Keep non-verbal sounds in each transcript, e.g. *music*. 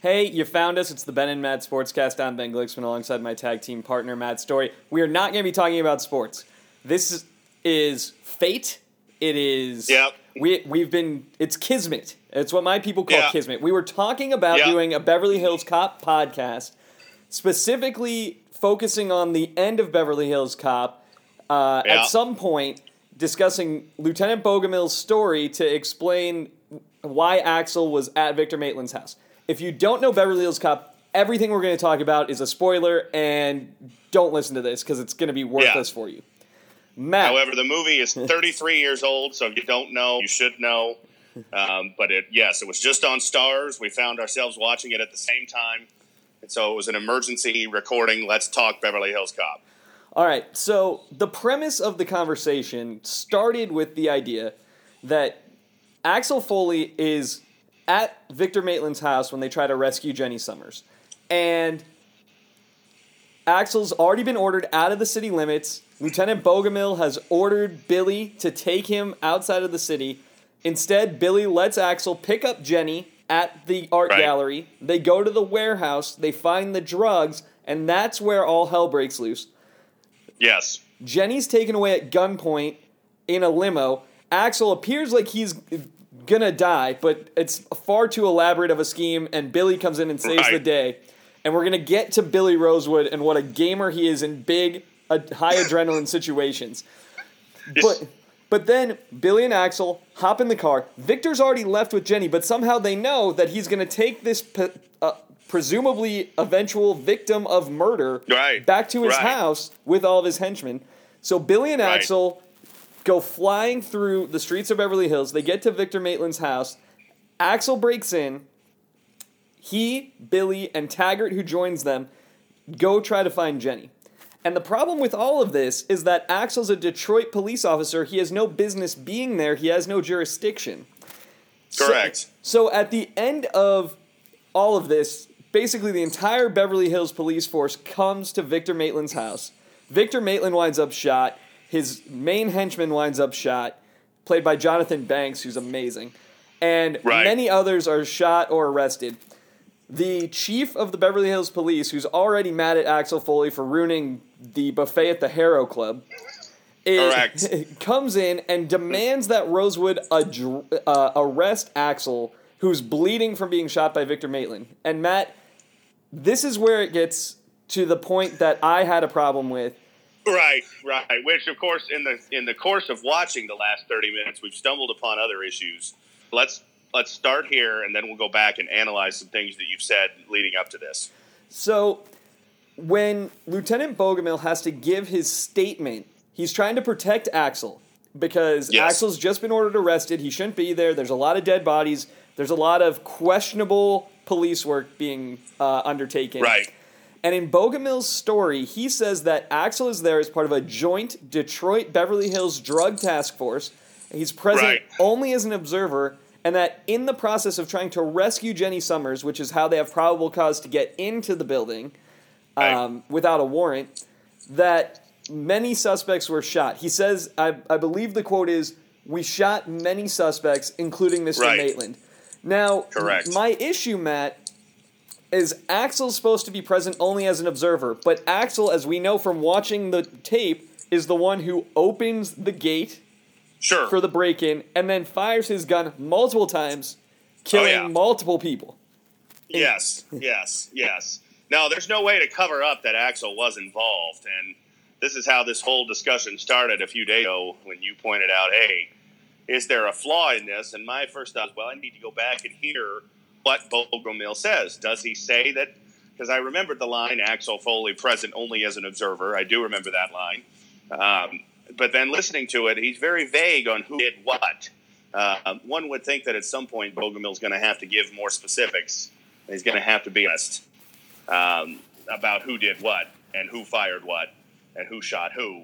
Hey, you found us. It's the Ben and Matt Sportscast. I'm Ben Glicksman alongside my tag team partner, Matt Story. We are not going to be talking about sports. This is, is fate. It is. Yep. We, we've been. It's kismet. It's what my people call Yeah. kismet. We were talking about Yeah. doing a Beverly Hills Cop podcast, specifically focusing on the end of Beverly Hills Cop. Uh, Yeah. At some point, discussing Lieutenant Bogomil's story to explain why Axel was at Victor Maitland's house. If you don't know Beverly Hills Cop, everything we're going to talk about is a spoiler, and don't listen to this because it's going to be worthless for you. Matt, However, the movie is *laughs* 33 years old, so if you don't know, you should know. Um, but it, yes, it was just on Starz. We found ourselves watching it at the same time, and so it was an emergency recording. Let's talk Beverly Hills Cop. All right, so the premise of the conversation started with the idea that Axel Foley is at Victor Maitland's house when they try to rescue Jenny Summers. And Axel's already been ordered out of the city limits. Lieutenant Bogomil has ordered Billy to take him outside of the city. Instead, Billy lets Axel pick up Jenny at the art Right. gallery. They go to the warehouse, they find the drugs, and that's where all hell breaks loose. Yes, Jenny's taken away at gunpoint in a limo. Axel appears like he's gonna die, but it's far too elaborate of a scheme, and Billy comes in and saves Right. the day. And we're gonna get to Billy Rosewood and what a gamer he is in big, uh, high adrenaline situations. But but then Billy and Axel hop in the car. Victor's already left with Jenny, but somehow they know that he's gonna take this. P- uh, presumably eventual victim of murder Right. back to his Right. house with all of his henchmen. So Billy and. Axel go flying through the streets of Beverly Hills. They get to Victor Maitland's house. Axel breaks in. He, Billy, and Taggart, who joins them, go try to find Jenny. And the problem with all of this is that Axel's a Detroit police officer. He has no business being there, he has no jurisdiction. So- Correct. So, at the end of all of this, basically the entire Beverly Hills police force comes to Victor Maitland's house. Victor Maitland winds up shot. His main henchman winds up shot, played by Jonathan Banks, who's amazing. And Right. many others are shot or arrested. The chief of the Beverly Hills Police, who's already mad at Axel Foley for ruining the buffet at the Harrow Club, is- *laughs* comes in and demands that Rosewood uh, arrest Axel, who's bleeding from being shot by Victor Maitland. And Matt, this is where it gets to the point that I had a problem with. Right, right. Which, of course, in the in the course of watching the last thirty minutes, we've stumbled upon other issues. Let's let's start here, and then we'll go back and analyze some things that you've said leading up to this. So, when Lieutenant Bogomil has to give his statement, he's trying to protect Axel because Yes. Axel's just been ordered arrested. He shouldn't be there. There's a lot of dead bodies. There's a lot of questionable police work being uh, undertaken. Right. And in Bogomil's story, he says that Axel is there as part of a joint Detroit Beverly Hills drug task force. He's present Right. only as an observer, and that in the process of trying to rescue Jenny Summers, which is how they have probable cause to get into the building Right. um, without a warrant, that many suspects were shot. He says, I, I believe the quote is, We shot many suspects, including Mr. Right. Maitland. Now, Correct. my issue, Matt, is Axel supposed to be present only as an observer, but Axel, as we know from watching the tape, is the one who opens the gate Sure. for the break in and then fires his gun multiple times, killing Oh, yeah. multiple people. Yes, yes, yes. Now, there's no way to cover up that Axel was involved, and this is how this whole discussion started a few days ago when you pointed out, "Hey, is there a flaw in this?" And my first thought was, "Well, I need to go back and hear what Bogomil says. Does he say that?" Because I remembered the line, "Axel Foley present only as an observer." I do remember that line. Um, but then listening to it, he's very vague on who did what. Uh, one would think that at some point Bogomil's going to have to give more specifics. He's going to have to be honest um, about who did what and who fired what and who shot who.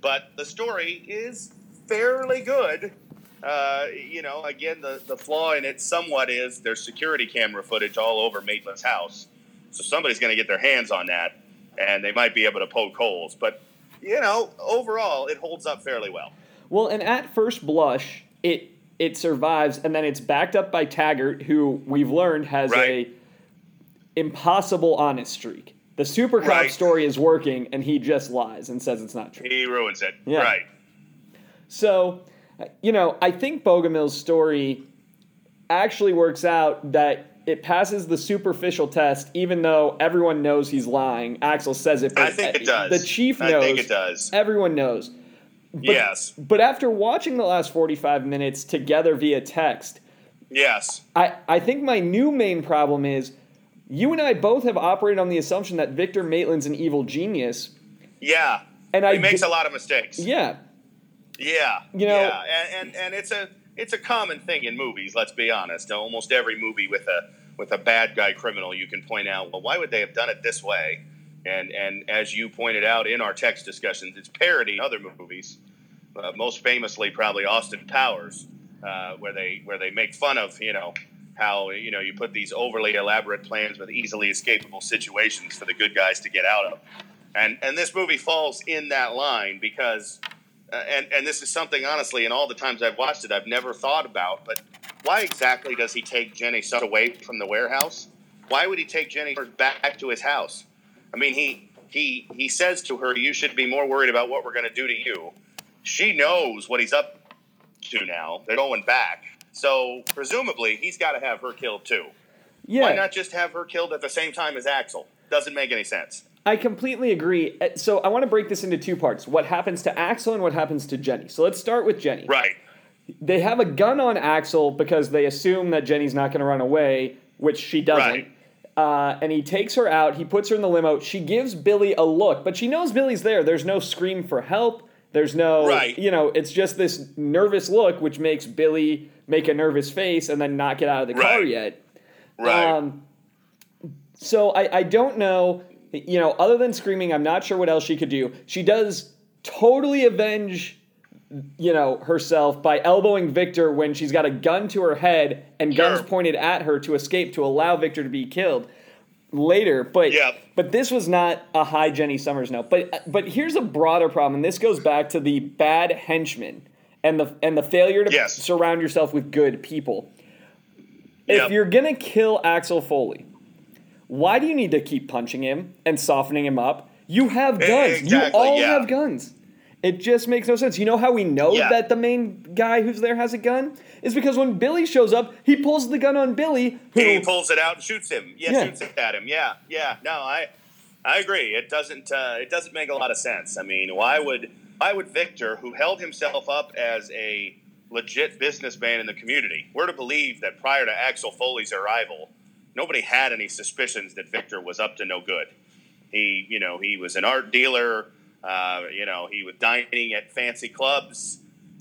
But the story is fairly good. Uh, you know, again, the, the flaw in it somewhat is there's security camera footage all over Maitland's house. So somebody's going to get their hands on that, and they might be able to poke holes. But, you know, overall, it holds up fairly well. Well, and at first blush, it it survives, and then it's backed up by Taggart, who we've learned has Right. impossible honest streak. The super cop Right. story is working, and he just lies and says it's not true. He ruins it. Yeah. Right. So, you know, I think Bogomil's story actually works out that it passes the superficial test, even though everyone knows he's lying. Axel says it, but I think it does. The chief knows. I think it does. Everyone knows. yes. But after watching the last 45 minutes together via text, Yes. I, I think my new main problem is you and I both have operated on the assumption that Victor Maitland's an evil genius. Yeah. And he I makes di- a lot of mistakes. Yeah. Yeah, You know- yeah, and, and and it's a it's a common thing in movies. Let's be honest. Almost every movie with a with a bad guy criminal, you can point out, well, why would they have done it this way? And and as you pointed out in our text discussions, it's parodying other movies. Uh, most famously, probably Austin Powers, uh, where they where they make fun of you know how you know you put these overly elaborate plans with easily escapable situations for the good guys to get out of. And and this movie falls in that line because uh, and and this is something honestly, in all the times I've watched it, I've never thought about. But why exactly does he take Jenny Summers away from the warehouse? Why would he take Jenny Summers back to his house? I mean, he he he says to her, "You should be more worried about what we're going to do to you." She knows what he's up to now. They're going back, so presumably he's got to have her killed too. Yeah. Why not just have her killed at the same time as Axel? Doesn't make any sense. I completely agree. Uh, So I want to break this into two parts what happens to Axel and what happens to Jenny. So let's start with Jenny. Right. They have a gun on Axel because they assume that Jenny's not going to run away, which she doesn't. Right. Uh, and he takes her out. He puts her in the limo. She gives Billy a look, but she knows Billy's there. There's no scream for help. There's no, Right. you know, it's just this nervous look, which makes Billy make a nervous face and then not get out of the car yet. Right. Um, so I, I don't know, you know, other than screaming, I'm not sure what else she could do. She does totally avenge, you know, herself by elbowing Victor when she's got a gun to her head and guns Sure. pointed at her to escape to allow Victor to be killed later. But Yep. but this was not a high Jenny Summers note. But but here's a broader problem, and this goes back to the bad henchmen and the and the failure to Yes. surround yourself with good people. If Yep. you're gonna kill Axel Foley, why do you need to keep punching him and softening him up? You have guns. you all yeah. have guns. It just makes no sense. You know how we know Yeah. that the main guy who's there has a gun? Is because when Billy shows up, he pulls the gun on Billy, who he pulls it out and shoots him. Yeah, Yeah. shoots it at him. Yeah, yeah. No, I, I agree. It doesn't. Uh, it doesn't make a lot of sense. I mean, why would why would Victor, who held himself up as a legit businessman in the community, we're to believe that prior to Axel Foley's arrival, nobody had any suspicions that Victor was up to no good. He, you know, he was an art dealer. Uh, you know, he was dining at fancy clubs.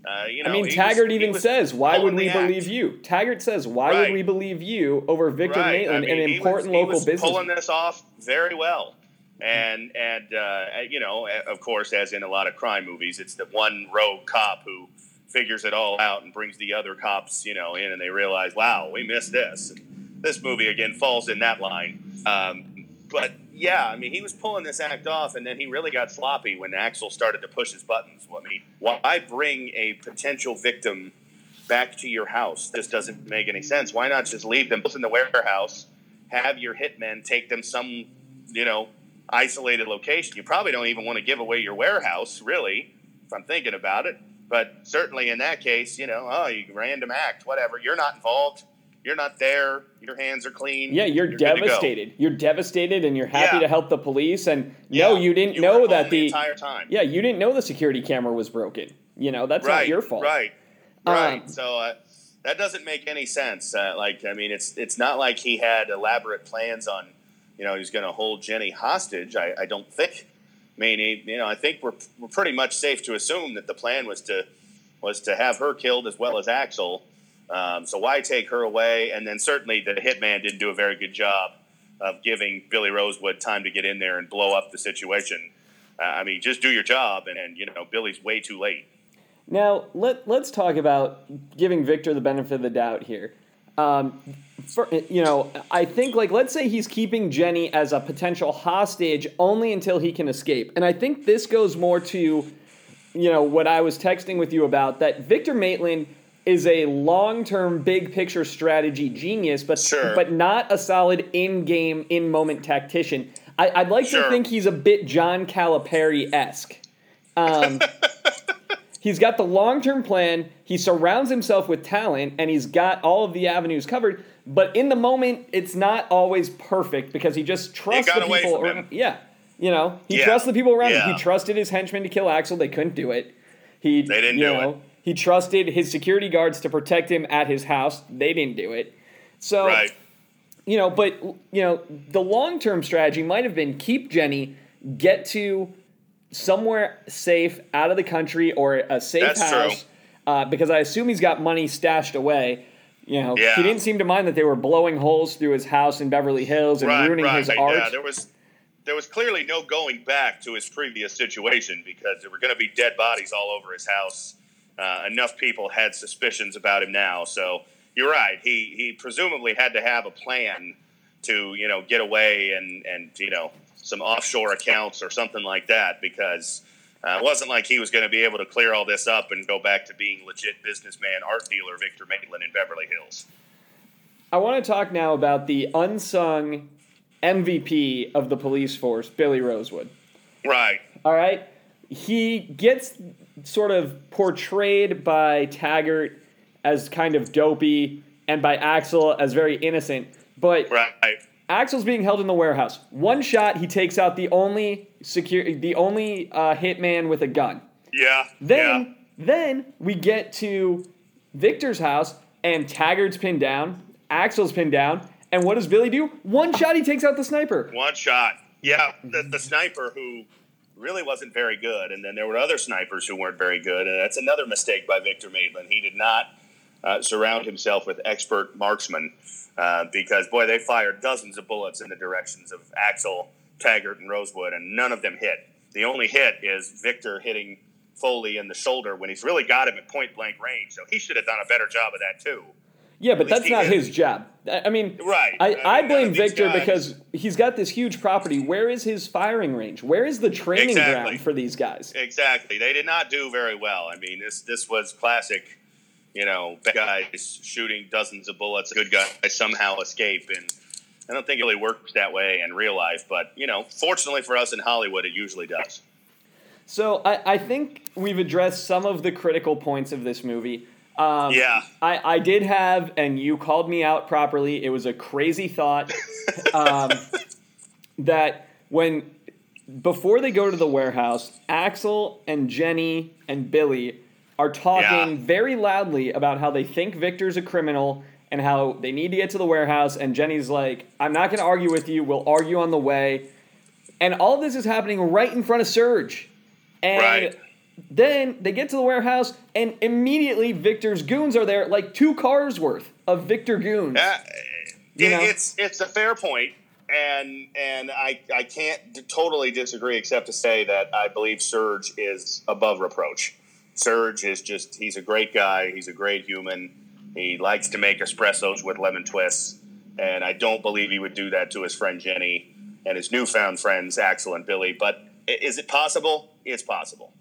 Uh, you know, I mean, he was- Taggart even says, "Why would we act." believe you?" Taggart says, "Why would we believe you over Victor Right. Maitland, I mean, an important was, he local was business?" Pulling this off very well, and and uh, you know, of course, as in a lot of crime movies, it's the one rogue cop who figures it all out and brings the other cops, you know, in, and they realize, wow, we missed this. This movie again falls in that line. Um, but yeah, I mean, he was pulling this act off, and then he really got sloppy when Axel started to push his buttons. I mean, why bring a potential victim back to your house? This doesn't make any sense. Why not just leave them in the warehouse? Have your hitmen take them some, you know, isolated location. You probably don't even want to give away your warehouse, really, if I'm thinking about it. But certainly in that case, you know, oh, you random act, whatever. You're not involved. You're not there. Your hands are clean. Yeah, you're, go. devastated. You're devastated, and you're happy Yeah. to help the police. And Yeah, no, you didn't you know that the, the entire time. yeah, you didn't know the security camera was broken. You know, that's right, not your fault. Right, Um, right. so uh, that doesn't make any sense. Uh, like, I mean, it's it's not like he had elaborate plans on, you know, he's going to hold Jenny hostage. I, I don't think. I mean, you know, I think we're we're pretty much safe to assume that the plan was to was to have her killed as well as Axel. Um, so why take her away? And then certainly the hitman didn't do a very good job of giving Billy Rosewood time to get in there and blow up the situation. Uh, I mean, just do your job, and, and you know, Billy's way too late. Now let let's talk about giving Victor the benefit of the doubt here. Um, for, you know, I think like let's say he's keeping Jenny as a potential hostage only until he can escape, and I think this goes more to, you know, what I was texting with you about that Victor Maitland is a long-term, big picture strategy genius, but Sure. but not a solid in-game, in-moment tactician. I, I'd like to think he's a bit John Calipari esque. Um, *laughs* he's got the long-term plan. He surrounds himself with talent, and he's got all of the avenues covered. But in the moment, it's not always perfect because he just trusts the people. him. Yeah, you know, he Yeah. trusts the people around him. He trusted his henchmen to kill Axel. They couldn't do it. He, They didn't you know. He trusted his security guards to protect him at his house. They didn't do it. So, Right. you know, but you know, the long term strategy might have been keep Jenny, get to somewhere safe out of the country or a safe That's true. house, uh, because I assume he's got money stashed away. You know, Yeah. he didn't seem to mind that they were blowing holes through his house in Beverly Hills and right, ruining right. his art. Yeah, there was there was clearly no going back to his previous situation because there were going to be dead bodies all over his house. Uh, enough people had suspicions about him now, so you're right. He he presumably had to have a plan to you know get away and and you know some offshore accounts or something like that because. Uh, it wasn't like he was going to be able to clear all this up and go back to being legit businessman, art dealer Victor Maitland in Beverly Hills. I want to talk now about the unsung MVP of the police force, Billy Rosewood. Right. All right. He gets sort of portrayed by Taggart as kind of dopey and by Axel as very innocent. But Right. Axel's being held in the warehouse. One shot, he takes out the only secure, the only uh, hitman with a gun. Yeah. Then, yeah. then we get to Victor's house, and Taggart's pinned down. Axel's pinned down, and what does Billy do? One shot, he takes out the sniper. One shot. Yeah, the, the sniper who really wasn't very good, and then there were other snipers who weren't very good, and that's another mistake by Victor Maitland. He did not uh, surround himself with expert marksmen uh, because, boy, they fired dozens of bullets in the directions of Axel, Taggart, and Rosewood, and none of them hit. The only hit is Victor hitting Foley in the shoulder when he's really got him at point blank range. So he should have done a better job of that too. Yeah, but that's not his job. I mean, Right. I, I I blame Victor guys- because he's got this huge property. Where is his firing range? Where is the training Exactly. ground for these guys? Exactly. They did not do very well. I mean, this this was classic. You know, bad guys shooting dozens of bullets, good guys somehow escape, and I don't think it really works that way in real life. But you know, fortunately for us in Hollywood, it usually does. So I, I think we've addressed some of the critical points of this movie. Um, Yeah. I, I did have, and you called me out properly. It was a crazy thought *laughs* um, that when before they go to the warehouse, Axel and Jenny and Billy are talking Yeah. very loudly about how they think Victor's a criminal and how they need to get to the warehouse. And Jenny's like, "I'm not going to argue with you. We'll argue on the way." And all this is happening right in front of Serge. And Right. Then they get to the warehouse, and immediately Victor's goons are there, like two cars worth of Victor goons. Uh, You it- know? it's it's a fair point, and and I I can't d- totally disagree, except to say that I believe Serge is above reproach. Serge is just he's a great guy. He's a great human. He likes to make espressos with lemon twists, and I don't believe he would do that to his friend Jenny and his newfound friends Axel and Billy. But is it possible? It's possible.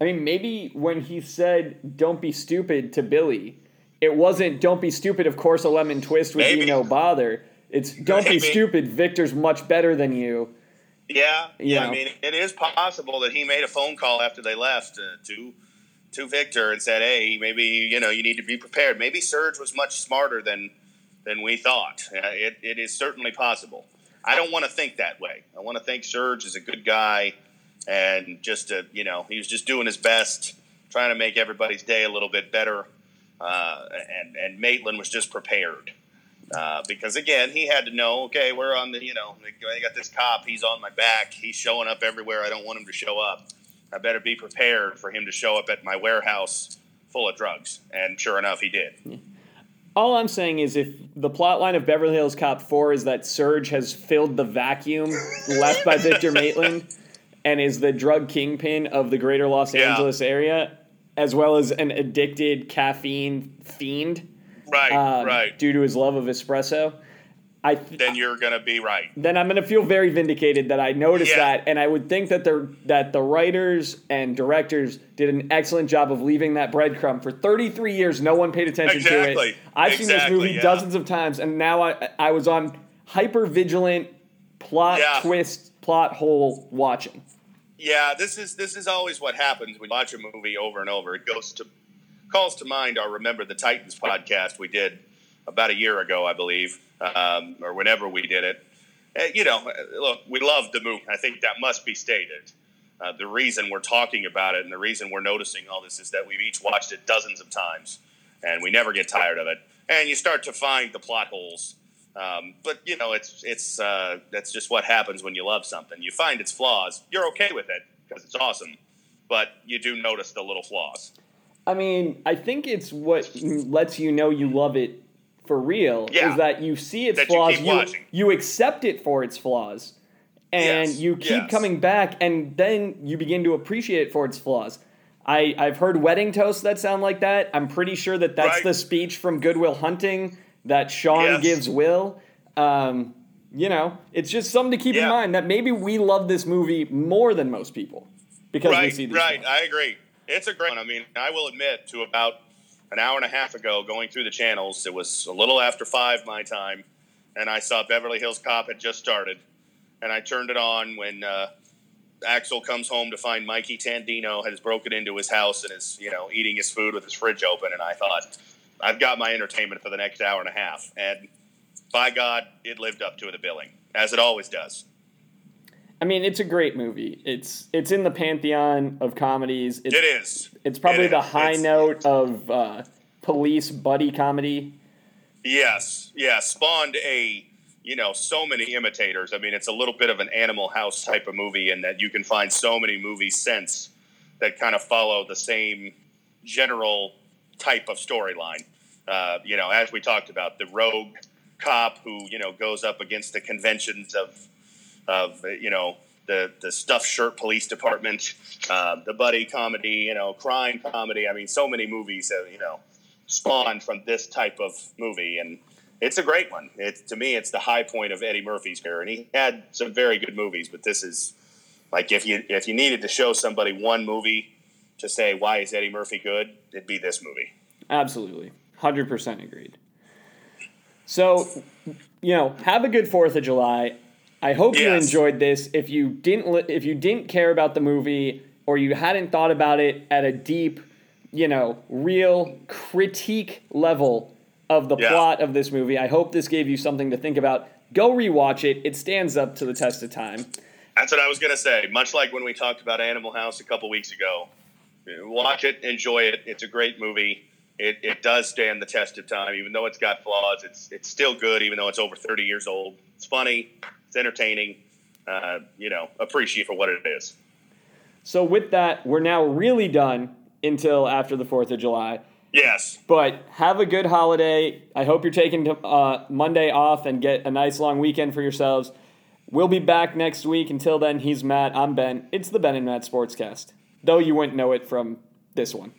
I mean, maybe when he said, don't be stupid to Billy, it wasn't, don't be stupid, of course, a lemon twist would be no bother. It's, don't be stupid, Victor's much better than you. Yeah, yeah. know. I mean, it is possible that he made a phone call after they left uh, to to Victor and said, "Hey, maybe you know you need to be prepared." Maybe Serge was much smarter than than we thought. Uh, it, it is certainly possible. I don't want to think that way. I want to think Serge is a good guy and just to, you know he was just doing his best, trying to make everybody's day a little bit better. Uh, and and Maitland was just prepared. Uh, because again, he had to know. Okay, we're on the. You know, I got this cop. He's on my back. He's showing up everywhere. I don't want him to show up. I better be prepared for him to show up at my warehouse full of drugs. And sure enough, he did. All I'm saying is if the plot line of Beverly Hills Cop 4 is that Serge has filled the vacuum *laughs* left by Victor Maitland and is the drug kingpin of the greater Los Yeah. Angeles area, as well as an addicted caffeine fiend Right, uh, right. due to his love of espresso. I th- then you're gonna be right. then I'm gonna feel very vindicated that I noticed Yeah. that, and I would think that the that the writers and directors did an excellent job of leaving that breadcrumb for 33 years. No one paid attention to it. I've seen this movie yeah. dozens of times, and now I I was on hyper vigilant plot Yeah. twist plot hole watching. Yeah, this is this is always what happens when you watch a movie over and over. It goes to calls to mind our Remember the Titans podcast we did about a year ago, I believe, um, or whenever we did it. Uh, you know, uh, look, we love the movie. I think that must be stated. Uh, the reason we're talking about it and the reason we're noticing all this is that we've each watched it dozens of times, and we never get tired of it. And you start to find the plot holes. Um, but you know, it's it's uh, that's just what happens when you love something. You find its flaws. You're okay with it because it's awesome, but you do notice the little flaws. I mean, I think it's what lets you know you love it for real Yeah. is that you see its That you flaws, keep you, you accept it for its flaws, and Yes, you keep yes. coming back, and then you begin to appreciate it for its flaws. I, I've heard wedding toasts that sound like that. I'm pretty sure that that's Right. the speech from Good Will Hunting that Sean Yes. gives Will. Um, you know, it's just something to keep in mind that maybe we love this movie more than most people because we right, see these right. flaws. I agree. It's a great one. I mean, I will admit, to about an hour and a half ago, going through the channels, it was a little after five my time, and I saw Beverly Hills Cop had just started, and I turned it on when uh, Axel comes home to find Mikey Tandino has broken into his house and is, you know, eating his food with his fridge open, and I thought, I've got my entertainment for the next hour and a half, and by God, it lived up to the billing, as it always does. I mean, it's a great movie. It's it's in the pantheon of comedies. It's, It is. It's probably It the is. high It's- note of uh, police buddy comedy. Yes, yeah, spawned a you know so many imitators. I mean, it's a little bit of an Animal House type of movie in that you can find so many movies since that kind of follow the same general type of storyline. Uh, you know, as we talked about, the rogue cop who you know goes up against the conventions of of you know the the stuffed shirt police department, uh, the buddy comedy, you know, crime comedy. I mean, so many movies have you know spawned from this type of movie, and it's a great one. It's to me, it's the high point of Eddie Murphy's career, and he had some very good movies, but this is like if you if you needed to show somebody one movie to say why is Eddie Murphy good, it'd be this movie. Absolutely, hundred percent agreed. So, you know, have a good Fourth of July. I hope you enjoyed this. If you didn't, li- if you didn't care about the movie or you hadn't thought about it at a deep, you know, real critique level of the Yeah. plot of this movie, I hope this gave you something to think about. Go rewatch it. It stands up to the test of time. That's what I was gonna say. Much like when we talked about Animal House a couple weeks ago, watch it, enjoy it. It's a great movie. It, it does stand the test of time, even though it's got flaws. It's it's still good, even though it's over thirty years old. It's funny. It's entertaining. Uh, you know, appreciate for what it is. So with that, we're now really done until after the Fourth of July. Yes. But have a good holiday. I hope you're taking uh, Monday off and get a nice long weekend for yourselves. We'll be back next week. Until then, he's Matt. I'm Ben. It's the Ben and Matt Sportscast. Though you wouldn't know it from this one.